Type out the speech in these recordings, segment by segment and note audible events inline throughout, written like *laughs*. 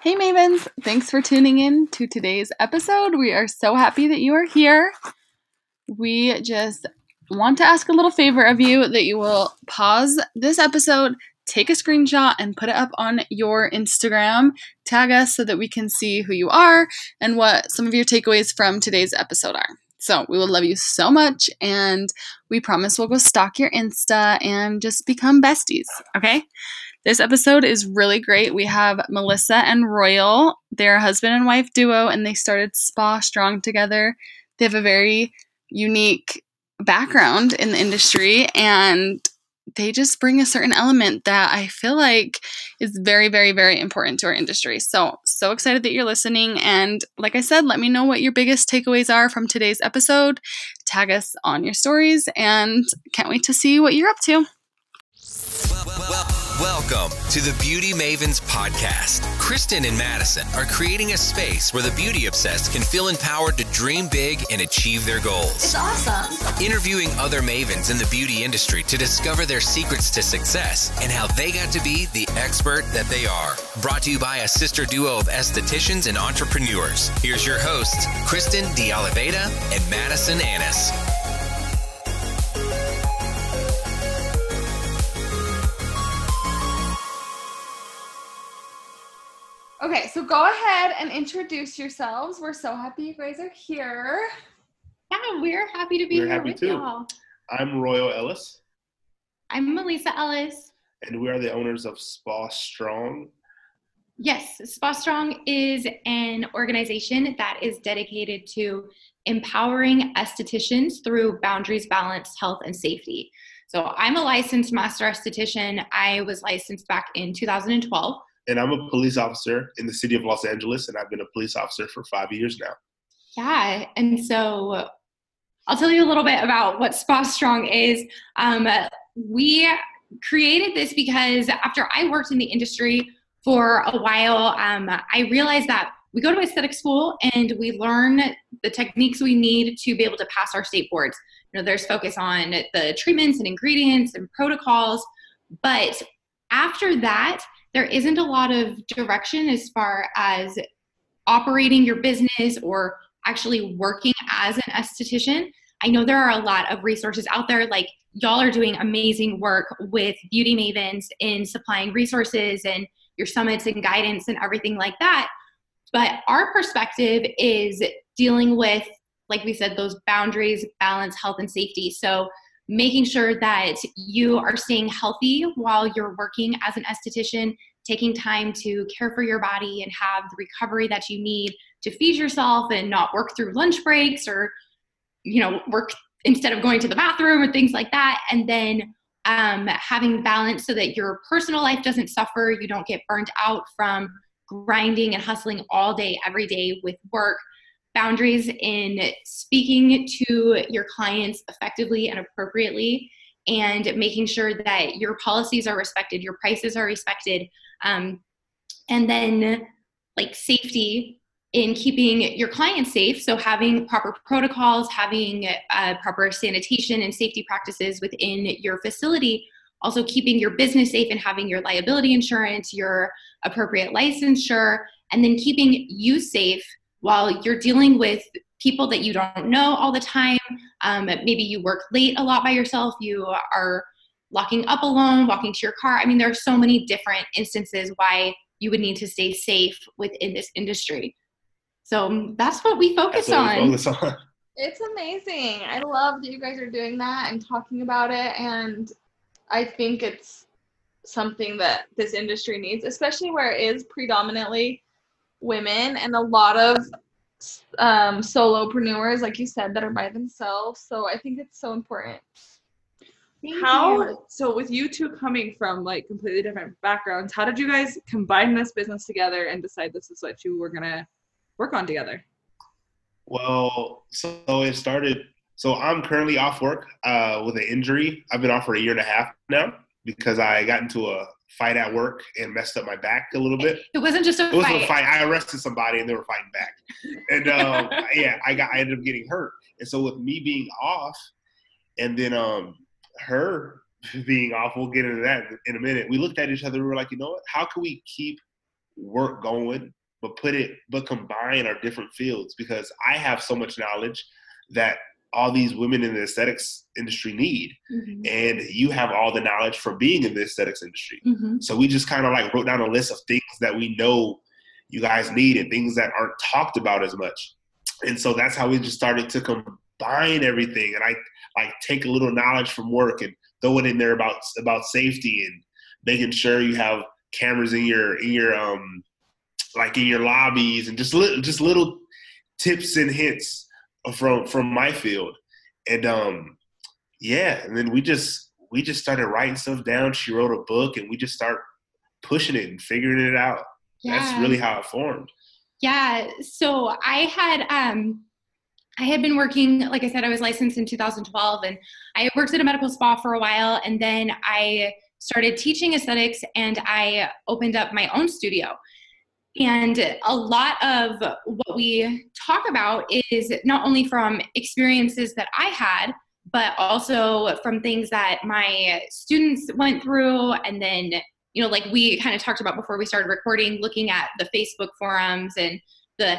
Hey Mavens, thanks for tuning in to today's episode. We are so happy that you are here. We just want to ask a little favor of you that you will pause this episode, take a screenshot, and put it up on your Instagram. Tag us so that we can see who you are and what some of your takeaways from today's episode are. So we will love you so much, and we promise we'll go stalk your Insta and just become besties, okay? This episode is really great. We have Melissa and Royal. They're a husband and wife duo, and they started Spa Strong together. They have a very unique background in the industry, and they just bring a certain element that I feel like is very, very, very important to our industry. So, so excited that you're listening. And like I said, let me know what your biggest takeaways are from today's episode. Tag us on your stories, and can't wait to see what you're up to. Welcome to the Beauty Mavens podcast. Kristen and Madison are creating a space where the beauty obsessed can feel empowered to dream big and achieve their goals. It's awesome. Interviewing other mavens in the beauty industry to discover their secrets to success and how they got to be the expert that they are. Brought to you by a sister duo of estheticians and entrepreneurs. Here's your hosts, Kristen De Oliveira and Madison Annis. Okay, so go ahead and introduce yourselves. We're so happy you guys are here. Yeah, we're happy to be We're here happy with too. y'all. I'm Royal Ellis, I'm Melissa Ellis. and we are the owners of Spa Strong. Yes, Spa Strong is an organization that is dedicated to empowering estheticians through boundaries, balance, health, and safety. So I'm a licensed master esthetician. I was licensed back in 2012. And I'm a police officer in the city of Los Angeles, and I've been a police officer for five years now. Yeah, and so I'll tell you a little bit about what Spa Strong is. Um, we created this because after I worked in the industry for a while, um, I realized that we go to aesthetic school and we learn the techniques we need to be able to pass our state boards. You know, there's focus on the treatments and ingredients and protocols, but after that, there isn't a lot of direction as far as operating your business or actually working as an esthetician. I know there are a lot of resources out there, like y'all are doing amazing work with Beauty Mavens in supplying resources and your summits and guidance and everything like that. But our perspective is dealing with, like we said, those boundaries, balance, health, and safety. So making sure that you are staying healthy while you're working as an esthetician, taking time to care for your body and have the recovery that you need to feed yourself and not work through lunch breaks or you know work instead of going to the bathroom or things like that. And then um, having balance so that your personal life doesn't suffer you don't get burnt out from grinding and hustling all day every day with work boundaries in speaking to your clients effectively and appropriately and making sure that your policies are respected your prices are respected um, and then like safety in keeping your clients safe. So having proper protocols having uh, proper sanitation and safety practices within your facility. Also keeping your business safe and having your liability insurance your appropriate licensure and then keeping you safe while you're dealing with people that you don't know all the time um, maybe you work late a lot by yourself you are locking up alone walking to your car i mean there are so many different instances why you would need to stay safe within this industry so that's what we focus That's what on we focus on. *laughs* It's amazing. I love that you guys are doing that and talking about it. And I think it's something that this industry needs, especially where it is predominantly women and a lot of um, solopreneurs, like you said, that are by themselves. So I think it's so important. Thank how you. so with you two coming from like completely different backgrounds how did you guys combine this business together and decide this is what you were gonna work on together Well, so it started. So I'm currently off work uh, with an injury. I've been off for a year and a half now because I got into a fight at work and messed up my back a little bit. it wasn't just a It fight a fight. I arrested somebody and they were fighting back. And um, *laughs* yeah, I got I ended up getting hurt. And so with me being off, and then um, her *laughs* being off, we'll get into that in a minute. We looked at each other. We were like, you know what? How can we keep work going, but put it, but combine our different fields because I have so much knowledge that all these women in the aesthetics industry need. Mm-hmm. And you have all the knowledge for being in the aesthetics industry. Mm-hmm. So we just kind of like wrote down a list of things that we know you guys need and things that aren't talked about as much. And so that's how we just started to combine everything. And I like take a little knowledge from work and throw it in there about about safety and making sure you have cameras in your in your um like in your lobbies and just little just little tips and hints from from my field and um yeah and then we just we just started writing stuff down she wrote a book and we just start pushing it and figuring it out yeah. that's really how it formed yeah so i had um I had been working, like I said, I was licensed in 2012 and I worked at a medical spa for a while. And then I started teaching aesthetics and I opened up my own studio. And a lot of what we talk about is not only from experiences that I had, but also from things that my students went through. And then, you know, like we kind of talked about before we started recording, looking at the Facebook forums and the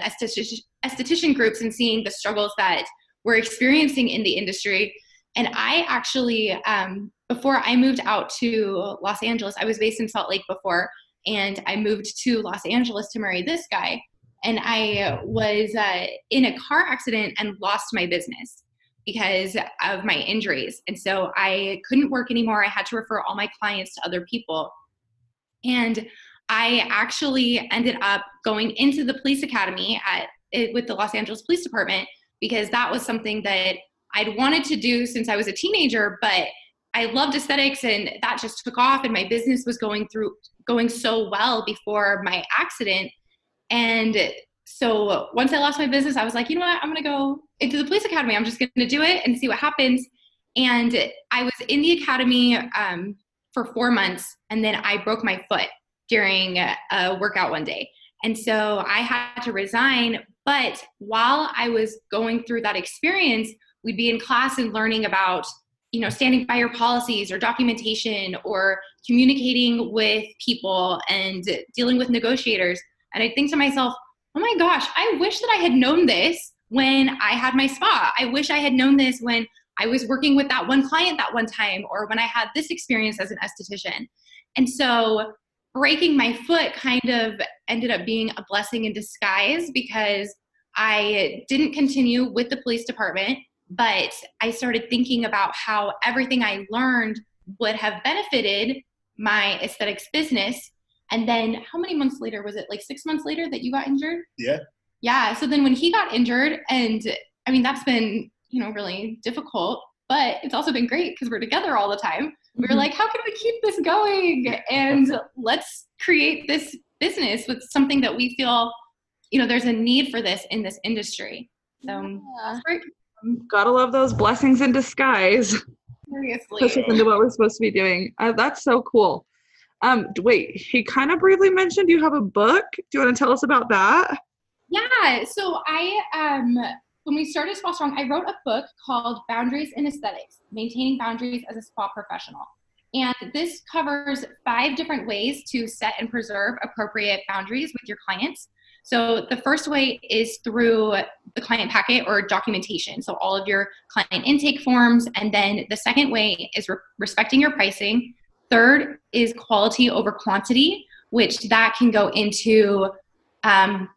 esthetician, groups and seeing the struggles that we're experiencing in the industry. And I actually, um, before I moved out to Los Angeles, I was based in Salt Lake before, and I moved to Los Angeles to marry this guy. And I was uh, in a car accident and lost my business because of my injuries. And so I couldn't work anymore. I had to refer all my clients to other people. And I actually ended up going into the police academy at with the Los Angeles Police Department because that was something that I'd wanted to do since I was a teenager, but I loved aesthetics and that just took off and my business was going through going so well before my accident. And so once I lost my business, I was like, you know what, I'm gonna go into the police academy. I'm just gonna do it and see what happens. And I was in the academy um, for four months and then I broke my foot during a workout one day. And so I had to resign. But while I was going through that experience, we'd be in class and learning about, you know, standing by your policies or documentation or communicating with people and dealing with negotiators. And I think to myself, oh my gosh, I wish that I had known this when I had my spa. I wish I had known this when I was working with that one client that one time or when I had this experience as an esthetician. And so breaking my foot kind of ended up being a blessing in disguise because I didn't continue with the police department, but I started thinking about how everything I learned would have benefited my aesthetics business. And then how many months later was it? Like six months later that you got injured? Yeah. Yeah. So then when he got injured, and I mean, that's been, you know, really difficult, but it's also been great because we're together all the time we were mm-hmm. like, how can we keep this going? And *laughs* let's create this business with something that we feel, you know, there's a need for this in this industry. So yeah. Gotta love those blessings in disguise. *laughs* Seriously. Push us into what we're supposed to be doing. Uh, that's so cool. Um, wait, he kind of briefly mentioned you have a book. Do you want to tell us about that? Yeah. So I um when we started Spa Strong, I wrote a book called Boundaries in Aesthetics Maintaining Boundaries as a Spa Professional. And this covers five different ways to set and preserve appropriate boundaries with your clients. So, the first way is through the client packet or documentation. So, all of your client intake forms. And then the second way is re- respecting your pricing. Third is quality over quantity, which that can go into um,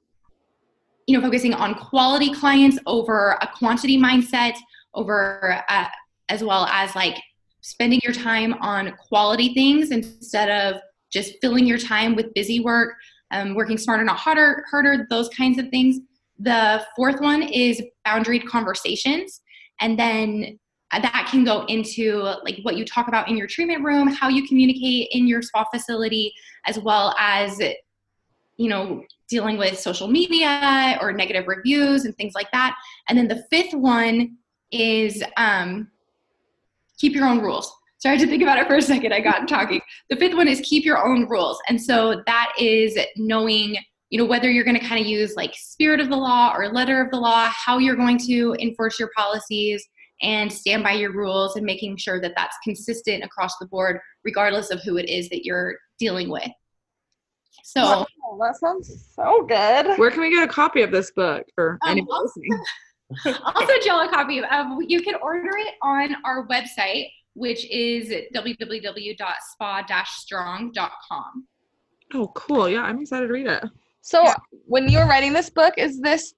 you know focusing on quality clients over a quantity mindset over uh, as well as like spending your time on quality things instead of just filling your time with busy work um, working smarter not harder harder those kinds of things the fourth one is boundaried conversations and then that can go into like what you talk about in your treatment room how you communicate in your spa facility as well as you know dealing with social media or negative reviews and things like that. And then the fifth one is um, keep your own rules. So I had to think about it for a second. I got talking. The fifth one is keep your own rules. And so that is knowing, you know, whether you're going to kind of use like spirit of the law or letter of the law, how you're going to enforce your policies and stand by your rules and making sure that that's consistent across the board, regardless of who it is that you're dealing with. So Oh, that sounds so good. Where can we get a copy of this book for Um, anybody also- listening? also Jill a copy of um, you can order it on our website which is www.spa-strong.com Oh, cool. Yeah, I'm excited to read it. So, Yeah. when you were writing this book, is this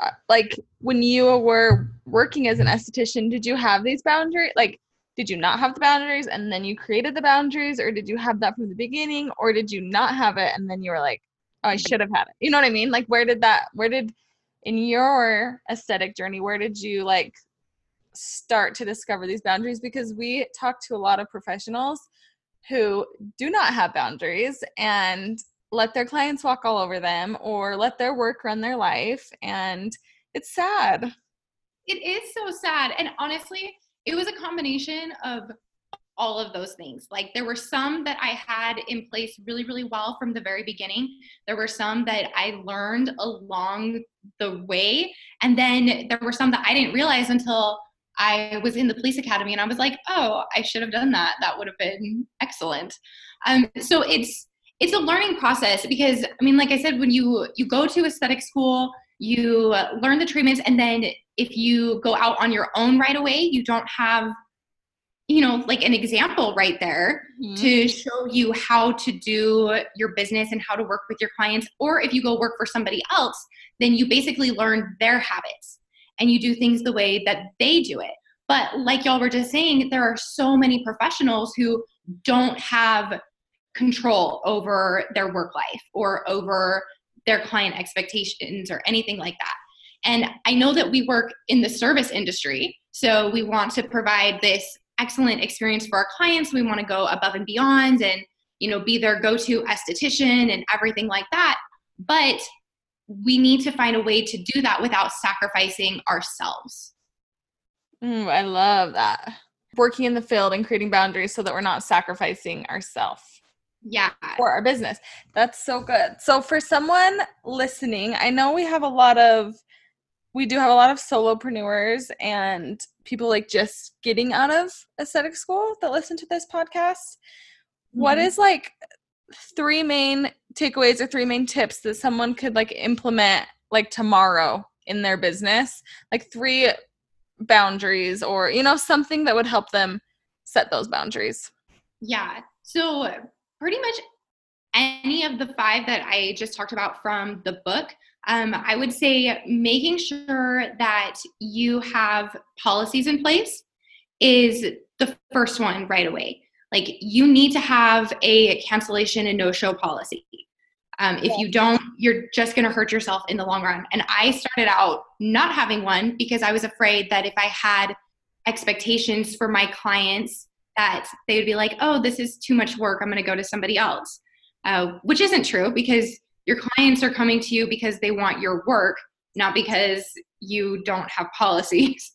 uh, like when you were working as an esthetician? Did you have these boundaries? Like, did you not have the boundaries and then you created the boundaries, or did you have that from the beginning, or did you not have it and then you were like, oh, I should have had it? You know what I mean? Like, where did that? Where did in your aesthetic journey? Where did you like start to discover these boundaries? Because we talk to a lot of professionals who do not have boundaries and let their clients walk all over them or let their work run their life and it's sad it is so sad and honestly it was a combination of all of those things like there were some that i had in place really really well from the very beginning there were some that i learned along the way and then there were some that i didn't realize until i was in the police academy and i was like oh i should have done that. That would have been excellent. Um, so it's it's a learning process because i mean like i said when you you go to aesthetic school you learn the treatments and then if you go out on your own right away you don't have you know like an example right there to show you how to do your business and how to work with your clients. Or if you go work for somebody else then you basically learn their habits and you do things the way that they do it but like y'all were just saying there are so many professionals who don't have control over their work life or over their client expectations or anything like that. And I know that we work in the service industry, so we want to provide this excellent experience for our clients. We want to go above and beyond and you know be their go-to esthetician and everything like that. But we need to find a way to do that without sacrificing ourselves. Mm, i love that working in the field and creating boundaries so that we're not sacrificing ourselves Yeah. for our business that's so good so for someone listening i know we have a lot of we do have a lot of solopreneurs and people like just getting out of aesthetic school that listen to this podcast What Mhm. is like three main takeaways or three main tips that someone could like implement like tomorrow in their business like three boundaries or you know something that would help them set those boundaries Yeah. So pretty much any of the five that I just talked about from the book, um, I would say making sure that you have policies in place is the first one right away. Like you need to have a cancellation and no show policy. Um, if you don't, you're just going to hurt yourself in the long run. And I started out not having one because I was afraid that if I had expectations for my clients, that they would be like, oh, this is too much work. I'm going to go to somebody else, uh, which isn't true because your clients are coming to you because they want your work, not because you don't have policies.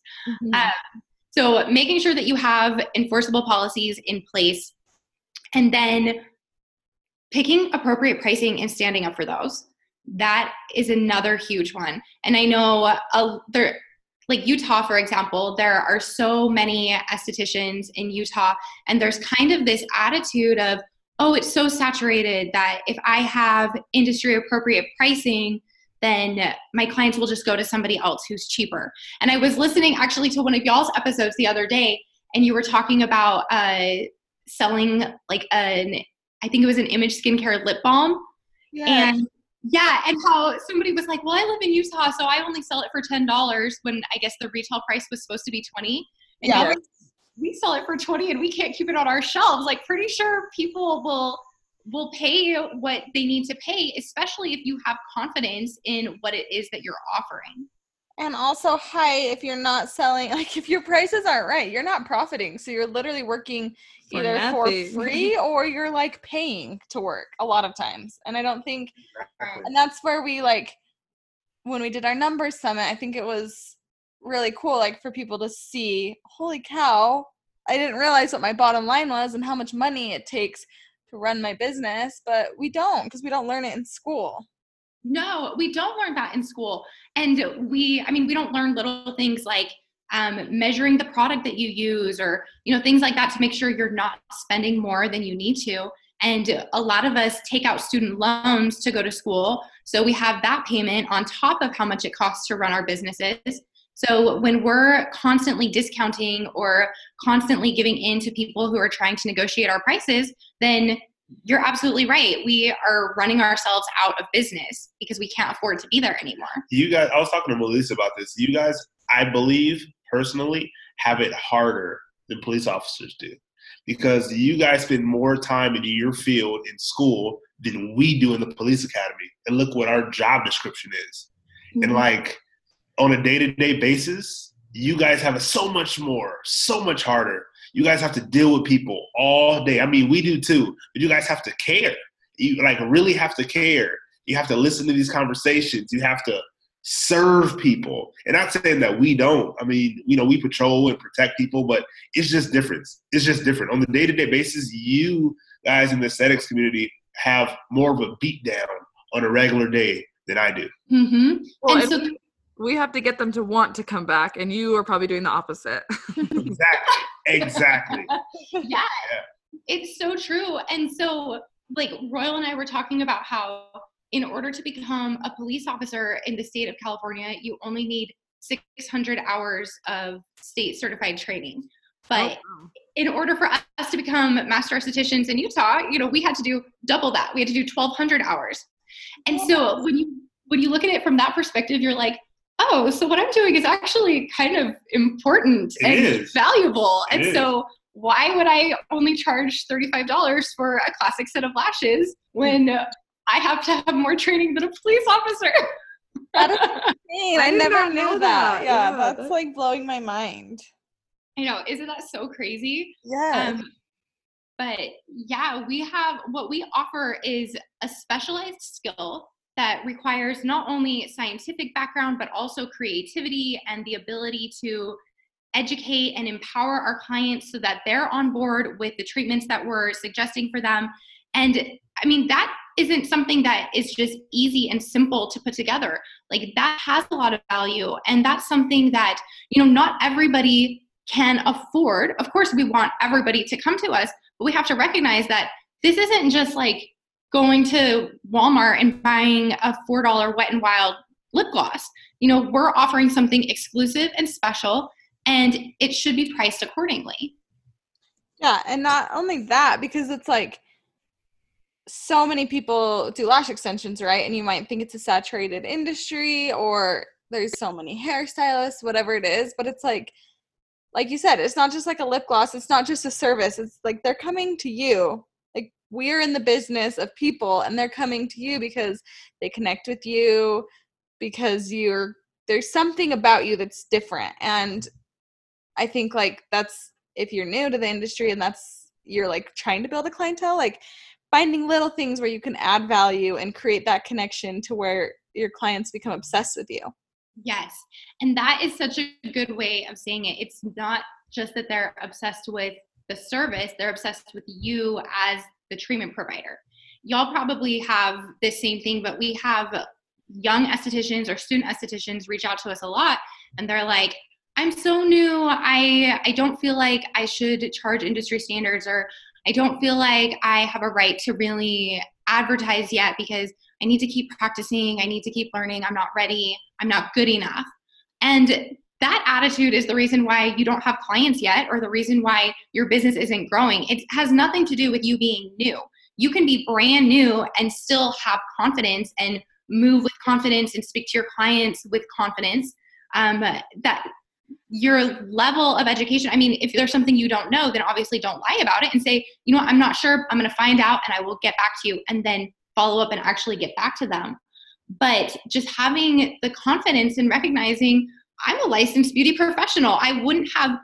Uh, *laughs* so making sure that you have enforceable policies in place and then picking appropriate pricing and standing up for those. That is another huge one. And I know uh, there, like Utah, for example, there are so many estheticians in Utah, and there's kind of this attitude of, oh, it's so saturated that if I have industry appropriate pricing, then my clients will just go to somebody else who's cheaper. And I was listening actually to one of y'all's episodes the other day, and you were talking about uh, selling like an, I think it was an image skincare lip balm. And yeah, and how somebody was like, "Well, I live in Utah, so I only sell it for ten dollars." When I guess the retail price was supposed to be twenty. And Yeah. we sell it for twenty, and we can't keep it on our shelves. Like, pretty sure people will will pay what they need to pay, especially if you have confidence in what it is that you're offering. And also, hi, if you're not selling, *laughs* like if your prices aren't right, you're not profiting. So you're literally working For either nothing. for free *laughs* or you're like paying to work a lot of times. And I don't think, Exactly. and that's where we like, when we did our numbers summit, I think it was really cool, like for people to see, holy cow, I didn't realize what my bottom line was and how much money it takes to run my business, but we don't because we don't learn it in school. No, we don't learn that in school. And we, I mean, we don't learn little things like um, measuring the product that you use or, you know, things like that to make sure you're not spending more than you need to. And a lot of us take out student loans to go to school. So we have that payment on top of how much it costs to run our businesses. So when we're constantly discounting or constantly giving in to people who are trying to negotiate our prices, then you're absolutely right. We are running ourselves out of business because we can't afford to be there anymore. You guys, I was talking to Melissa about this. You guys, I believe personally, have it harder than police officers do because you guys spend more time in your field in school than we do in the police academy. And look what our job description is. Mm-hmm. And like on a day to day basis, you guys have it so much more, so much harder. You guys have to deal with people all day. I mean, we do too, but you guys have to care. You like really have to care. You have to listen to these conversations. You have to serve people. And I'm not saying that we don't. I mean, you know, we patrol and protect people, but it's just different. It's just different. On the day to day basis, you guys in the aesthetics community have more of a beat down on a regular day than I do. Mm-hmm. Well, and so we, we have to get them to want to come back, and you are probably doing the opposite. *laughs* exactly. Exactly. *laughs* yeah. yeah. It's so true. And so, like, Royal and I were talking about how in order to become a police officer in the state of California, you only need 600 hours of state certified training. But oh, wow. in order for us to become master estheticians in Utah, you know, we had to do double that. We had to do 1200 hours. And oh, so when you when you look at it from that perspective, you're like, oh, so what I'm doing is actually kind of important it and is. valuable. It and is. so why would I only charge $35 for a classic set of lashes when I have to have more training than a police officer. that is *laughs* insane. I, I never knew that. that. Yeah, yeah that's, that's, like blowing my mind. I know. Isn't that so crazy? Yeah. Um, but yeah, we have what we offer is a specialized skill that requires not only scientific background, but also creativity and the ability to educate and empower our clients so that they're on board with the treatments that we're suggesting for them. And I mean, that isn't something that is just easy and simple to put together. Like that has a lot of value. And that's something that, you know, not everybody can afford. Of course, we want everybody to come to us, but we have to recognize that this isn't just like going to Walmart and buying a $4 wet and wild lip gloss. You know, we're offering something exclusive and special, and it should be priced accordingly. Yeah, and not only that, because it's like, so many people do lash extensions, right? And you might think it's a saturated industry or there's so many hairstylists, whatever it is, but it's like like you said, it's not just like a lip gloss, it's not just a service. It's like they're coming to you. We're in the business of people and they're coming to you because they connect with you because you're there's something about you that's different. And I think like that's if you're new to the industry and that's you're like trying to build a clientele, like finding little things where you can add value and create that connection to where your clients become obsessed with you. Yes. And that is such a good way of saying it. It's not just that they're obsessed with the service, they're obsessed with you as the treatment provider. Y'all probably have the same thing, but we have young estheticians or student estheticians reach out to us a lot and they're like, I'm so new. I I don't feel like I should charge industry standards or I don't feel like I have a right to really advertise yet because I need to keep practicing. I need to keep learning. I'm not ready. I'm not good enough. And that attitude is the reason why you don't have clients yet or the reason why your business isn't growing. It has nothing to do with you being new. You can be brand new and still have confidence and move with confidence and speak to your clients with confidence. Um, that your level of education i mean if there's something you don't know then obviously don't lie about it and say you know what, i'm not sure i'm to find out and i will get back to you and then follow up and actually get back to them but just having the confidence and recognizing i'm a licensed beauty professional i wouldn't have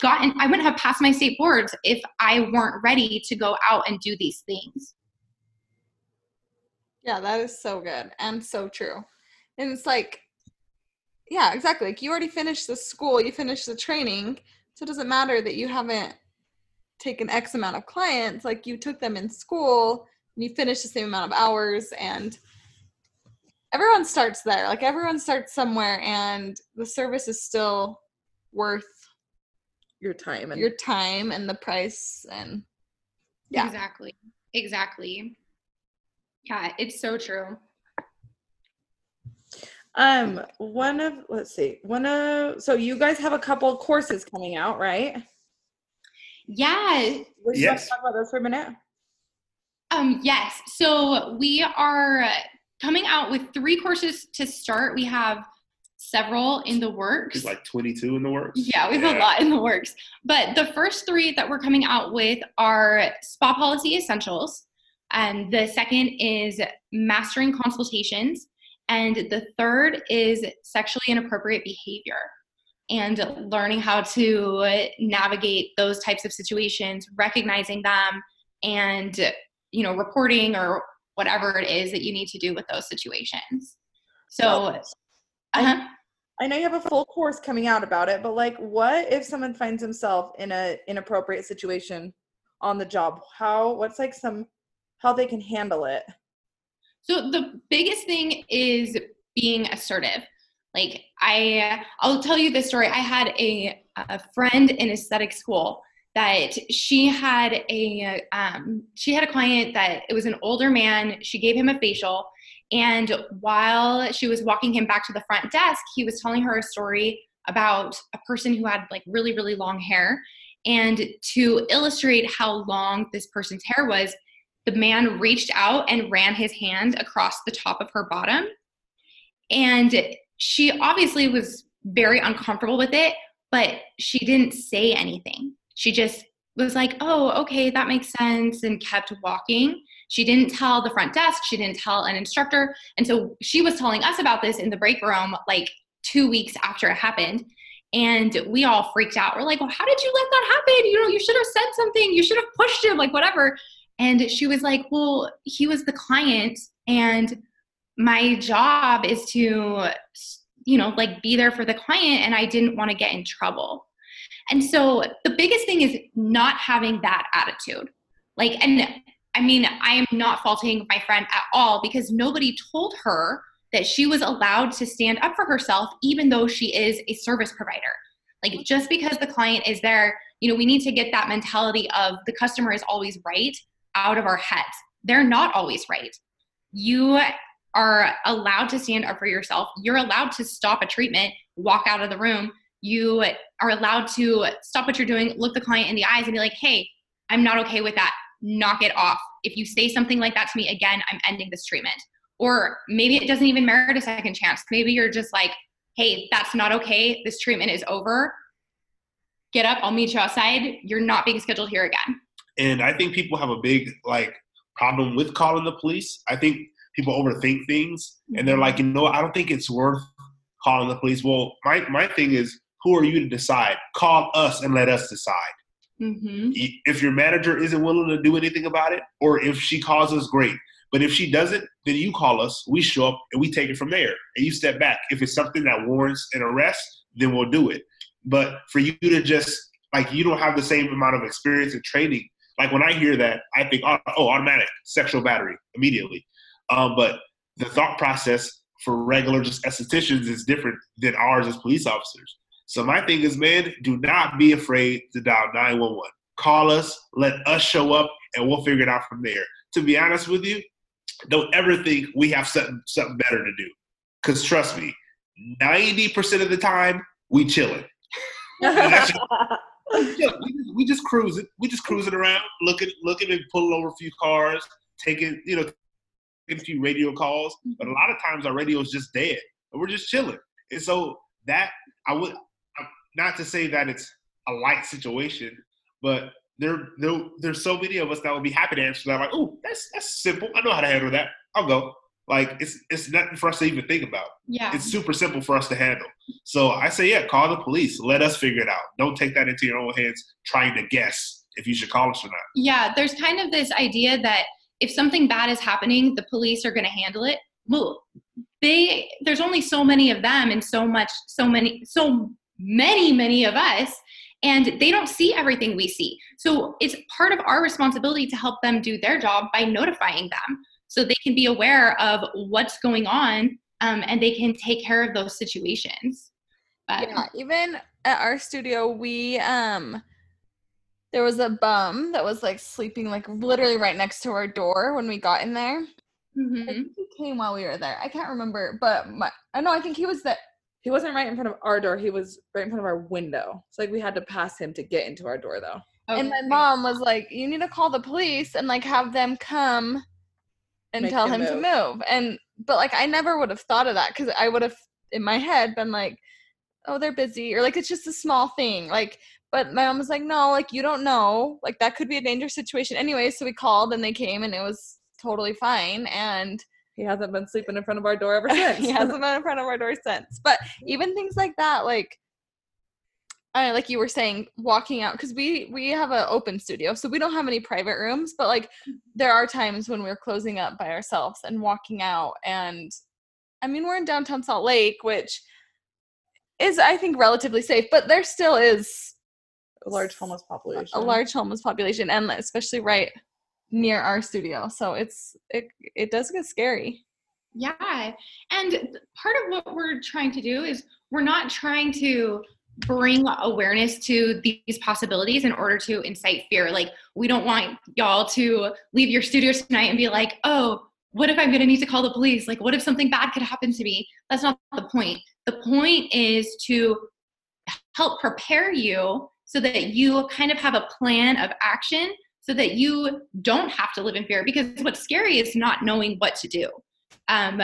gotten i wouldn't have passed my state boards if i weren't ready to go out and do these things yeah that is so good and so true and it's like yeah, exactly. Like you already finished the school, you finished the training, so it doesn't matter that you haven't taken X amount of clients. Like you took them in school and you finished the same amount of hours and everyone starts there. Like everyone starts somewhere and the service is still worth your time and your time and the price and yeah. Exactly. Exactly. Yeah, it's so true. Um, one of let's see, one of so you guys have a couple courses coming out, right? Yeah. Would you Yes. talk about those for a minute? Um, yes. So we are coming out with three courses to start. We have several in the works. It's like 22 in the works. Yeah, we have a lot in the works. But the first three that we're coming out with are spa policy essentials. And the second is mastering consultations. And the third is sexually inappropriate behavior and learning how to navigate those types of situations, recognizing them, and you know, reporting or whatever it is that you need to do with those situations. So, uh-huh. I know you have a full course coming out about it, but like what if someone finds himself in a inappropriate situation on the job? How what's like some how they can handle it? So the biggest thing is being assertive. Like I, I'll tell you this story. I had a a friend in aesthetic school that she had a um, she had a client that it was an older man. She gave him a facial, and while she was walking him back to the front desk, he was telling her a story about a person who had like really really long hair. And to illustrate how long this person's hair was, the man reached out and ran his hand across the top of her bottom. And she obviously was very uncomfortable with it, but she didn't say anything. She just was like, oh, okay, that makes sense, and kept walking. She didn't tell the front desk, she didn't tell an instructor. And so she was telling us about this in the break room like two weeks after it happened. And we all freaked out. We're like, well, how did you let that happen? You know, you should have said something, you should have pushed him, like whatever. And she was like, well, he was the client, and my job is to, you know, like be there for the client, and I didn't want to get in trouble. And so the biggest thing is not having that attitude. Like, and I mean, I am not faulting my friend at all because nobody told her that she was allowed to stand up for herself, even though she is a service provider. Like, just because the client is there, you know, we need to get that mentality of the customer is always right out of our heads. They're not always right. You are allowed to stand up for yourself. You're allowed to stop a treatment, walk out of the room. You are allowed to stop what you're doing, look the client in the eyes, and be like, hey, I'm not okay with that. Knock it off. If you say something like that to me again, I'm ending this treatment. Or maybe it doesn't even merit a second chance. Maybe you're just like, hey, that's not okay. This treatment is over. Get up. I'll meet you outside. You're not being scheduled here again. And I think people have a big like problem with calling the police. I think people overthink things and they're mm-hmm. like, you know, I don't think it's worth calling the police. Well, my my thing is, who are you to decide? Call us and let us decide. Mm-hmm. If your manager isn't willing to do anything about it, or if she calls us, great. But if she doesn't, then you call us, we show up, and we take it from there. And you step back. If it's something that warrants an arrest, then we'll do it. But for you to just like you don't have the same amount of experience and training. Like when I hear that, I think, oh, oh automatic sexual battery immediately. Um, but the thought process for regular just estheticians is different than ours as police officers. So my thing is, man, do not be afraid to dial 911. Call us, let us show up, and we'll figure it out from there. To be honest with you, don't ever think we have something something better to do. Cause trust me, 90% of the time we chilling. *laughs* We just, we just cruising. We just cruising around, looking, looking and pulling over a few cars, taking, you know, taking a few radio calls. But a lot of times our radio is just dead, and we're just chilling. And so that I would not to say that it's a light situation, but there, there there's so many of us that would be happy to answer that. Like, oh, that's that's simple. I know how to handle that. I'll go. Like it's it's nothing for us to even think about. Yeah. It's super simple for us to handle. So I say, yeah, call the police. Let us figure it out. Don't take that into your own hands trying to guess if you should call us or not. Yeah, there's kind of this idea that if something bad is happening, the police are going to handle it. Well, they there's only so many of them and so much so many so many many of us and they don't see everything we see. So it's part of our responsibility to help them do their job by notifying them so they can be aware of what's going on um, and they can take care of those situations. But, yeah, even at our studio, we um there was a bum that was like sleeping like literally right next to our door when we got in there. I Mhm. think he came while we were there. I can't remember, but my I know I think he was there. He wasn't right in front of our door. He was right in front of our window. It's like we had to pass him to get into our door, though. And my mom was like, "You need to call the police and like have them come and Make tell him him to move. move." And but like I never would have thought of that because I would have in my head been like, "Oh, they're busy," or like it's just a small thing. Like, but my mom was like, "No, like you don't know. Like that could be a dangerous situation." Anyway, so we called and they came and it was totally fine. And He hasn't been sleeping in front of our door ever *laughs* since. he hasn't *laughs* been in front of our door since. But even things like that, like I like you were saying, walking out because we we have an open studio, so we don't have any private rooms. But like mm-hmm. there are times when we're closing up by ourselves and walking out, and I mean we're in downtown Salt Lake, which is I think relatively safe, but there still is a large homeless population. a large homeless population, and especially right near our studio. So it's it it does get scary. Yeah. And part of what we're trying to do is we're not trying to bring awareness to these possibilities in order to incite fear. Like, we don't want y'all to leave your studios tonight and be like, oh, what if I'm going to need to call the police? Like, what if something bad could happen to me? That's not the point. The point is to help prepare you so that you kind of have a plan of action so that you don't have to live in fear because what's scary is not knowing what to do. Um,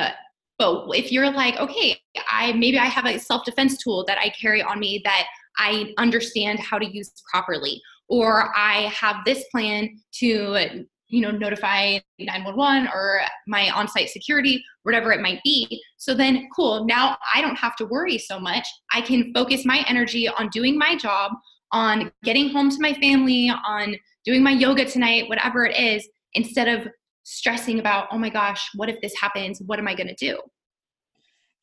but if you're like okay i maybe i have a self-defense tool that i carry on me that i understand how to use properly or i have this plan to you know notify 911 or my on-site security whatever it might be so then cool now i don't have to worry so much. I can focus my energy on doing my job on getting home to my family on doing my yoga tonight whatever it is instead of stressing about oh my gosh what if this happens what am i going to do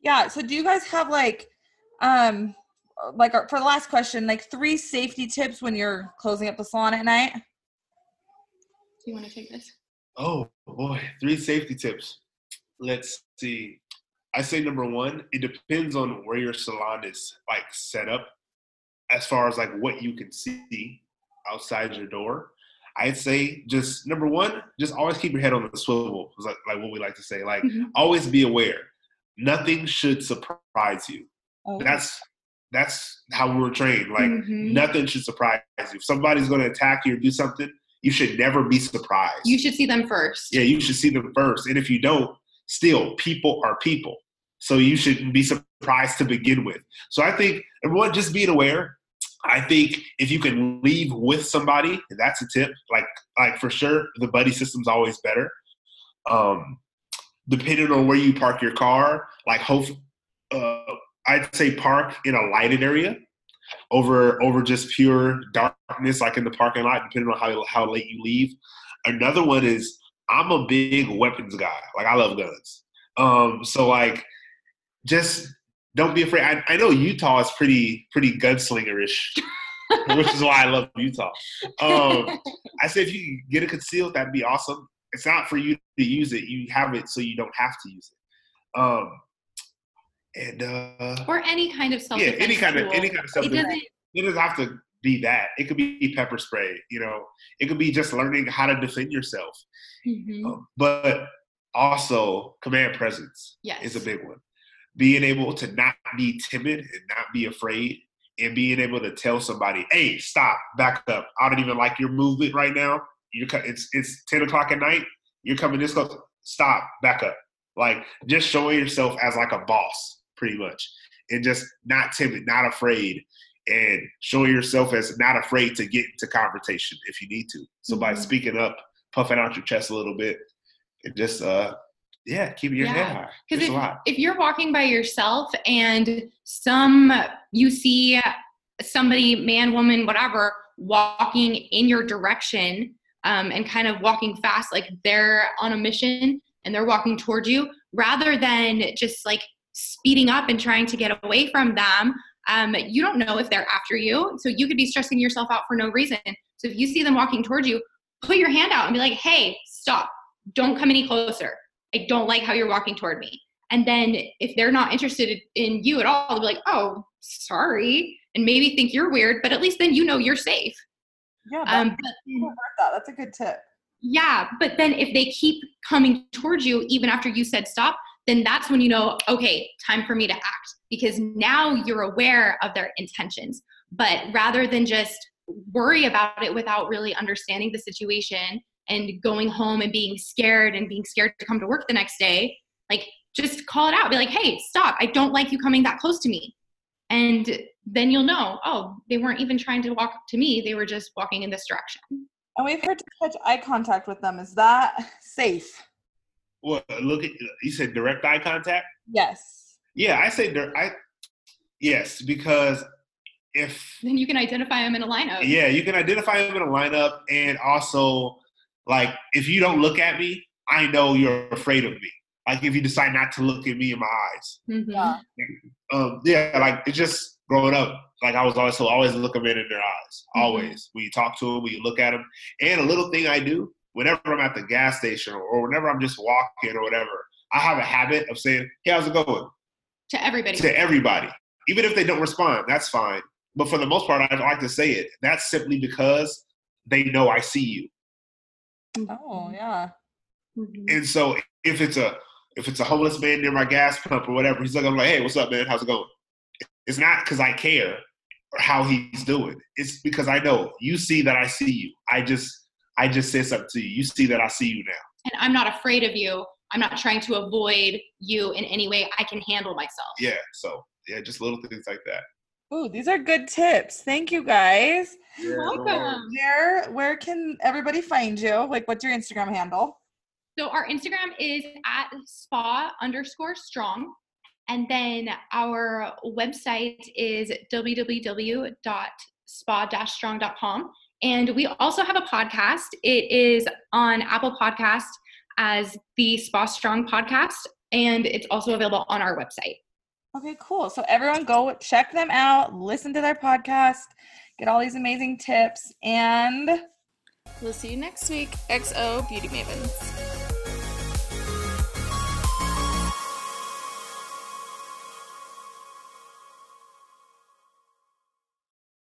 Yeah. So do you guys have like um like uh, for the last question, like three safety tips when you're closing up the salon at night? do you want to take this Oh boy, three safety tips. Let's see. I say number one, it depends on where your salon is like set up as far as like what you can see outside your door. I'd say just number one, just always keep your head on the swivel, like, like what we like to say. Like Mhm. always be aware. Nothing should surprise you. Oh, That's that's how we were trained. Like Mhm. nothing should surprise you. If somebody's gonna attack you or do something, you should never be surprised. you should see them first Yeah, you should see them first. And if you don't, still, people are people. So you shouldn't be surprised to begin with. So I think, everyone, just being aware. I think if you can leave with somebody, that's a tip. Like, like for sure, the buddy system's always better. Um, depending on where you park your car, like hope, uh, I'd say park in a lighted area over over just pure darkness, like in the parking lot, depending on how how late you leave. Another one is I'm a big weapons guy. Like I love guns. Um, so like just don't be afraid. I, I know Utah is pretty pretty gunslingerish, *laughs* which is why I love Utah. Um, *laughs* I say if you can get it concealed, that'd be awesome. It's not for you to use it. You have it so you don't have to use it. Um, and uh, or any kind of self-defense any kind of any kind of stuff. it doesn't It doesn't have to be that. It could be pepper spray. You know, it could be just learning how to defend yourself. Mhm. Um, but also, command presence yes is a big one. Being able to not be timid and not be afraid, and being able to tell somebody, "Hey, stop, back up. I don't even like your movement right now. You're it's it's ten o'clock at night. You're coming this close. Stop, back up." Like just showing yourself as like a boss, pretty much, and just not timid, not afraid, and showing yourself as not afraid to get into confrontation if you need to. So by Mhm. speaking up, puffing out your chest a little bit, and just uh, yeah, keeping your head Yeah. high. Because if, if you're walking by yourself and some you see somebody, man, woman, whatever, walking in your direction um, and kind of walking fast, like they're on a mission and they're walking towards you, rather than just like speeding up and trying to get away from them, um, you don't know if they're after you. So you could be stressing yourself out for no reason. So if you see them walking towards you, put your hand out and be like, hey, stop. Don't come any closer. I don't like how you're walking toward me. And then if they're not interested in you at all, they'll be like, oh, sorry. And maybe think you're weird, but at least then you know you're safe. Yeah, Um, that's, but that. that's a good tip. yeah, but then if they keep coming towards you even after you said stop, then that's when you know, okay, time for me to act because now you're aware of their intentions. But rather than just worry about it without really understanding the situation and going home and being scared and being scared to come to work the next day, like just call it out. Be like, hey, stop. I don't like you coming that close to me. And then you'll know, oh, they weren't even trying to walk to me. They were just walking in this direction. And we've heard to touch eye contact with them. Is that safe? Well, look at you said direct eye contact. Yes. Yeah, I say dir- I yes because if Then you can identify them in a lineup. yeah, you can identify them in a lineup, and also like if you don't look at me, I know you're afraid of me. Like if you decide not to look at me in my eyes, Mhm. Yeah. um, yeah, like it's just growing up. Like I was always so always look them in in their eyes. Mhm. Always when you talk to them, when you look at them, and a little thing I do whenever I'm at the gas station or, or whenever I'm just walking or whatever, I have a habit of saying, "Hey, how's it going?" To everybody. to everybody. Even if they don't respond, that's fine. But for the most part, I like to say it. That's simply because they know I see you. Oh, yeah. Mhm. And so if it's a if it's a homeless man near my gas pump or whatever, he's like, I'm like, hey, what's up, man? How's it going? It's not because I care or how he's doing. It's because I know you see that I see you. I just I just said something to you. You see that I see you now. And I'm not afraid of you. I'm not trying to avoid you in any way. I can handle myself. Yeah. So yeah, just little things like that. Ooh, these are good tips. Thank you guys. You're welcome. Where where can everybody find you? Like what's your Instagram handle? So our Instagram is at spa underscore strong. And then our website is www.spa-strong.com. And we also have a podcast. It is on Apple Podcast as the Spa Strong podcast, and it's also available on our website. Okay, cool. So everyone go check them out, listen to their podcast, get all these amazing tips, and We'll see you next week. XO Beauty Mavens.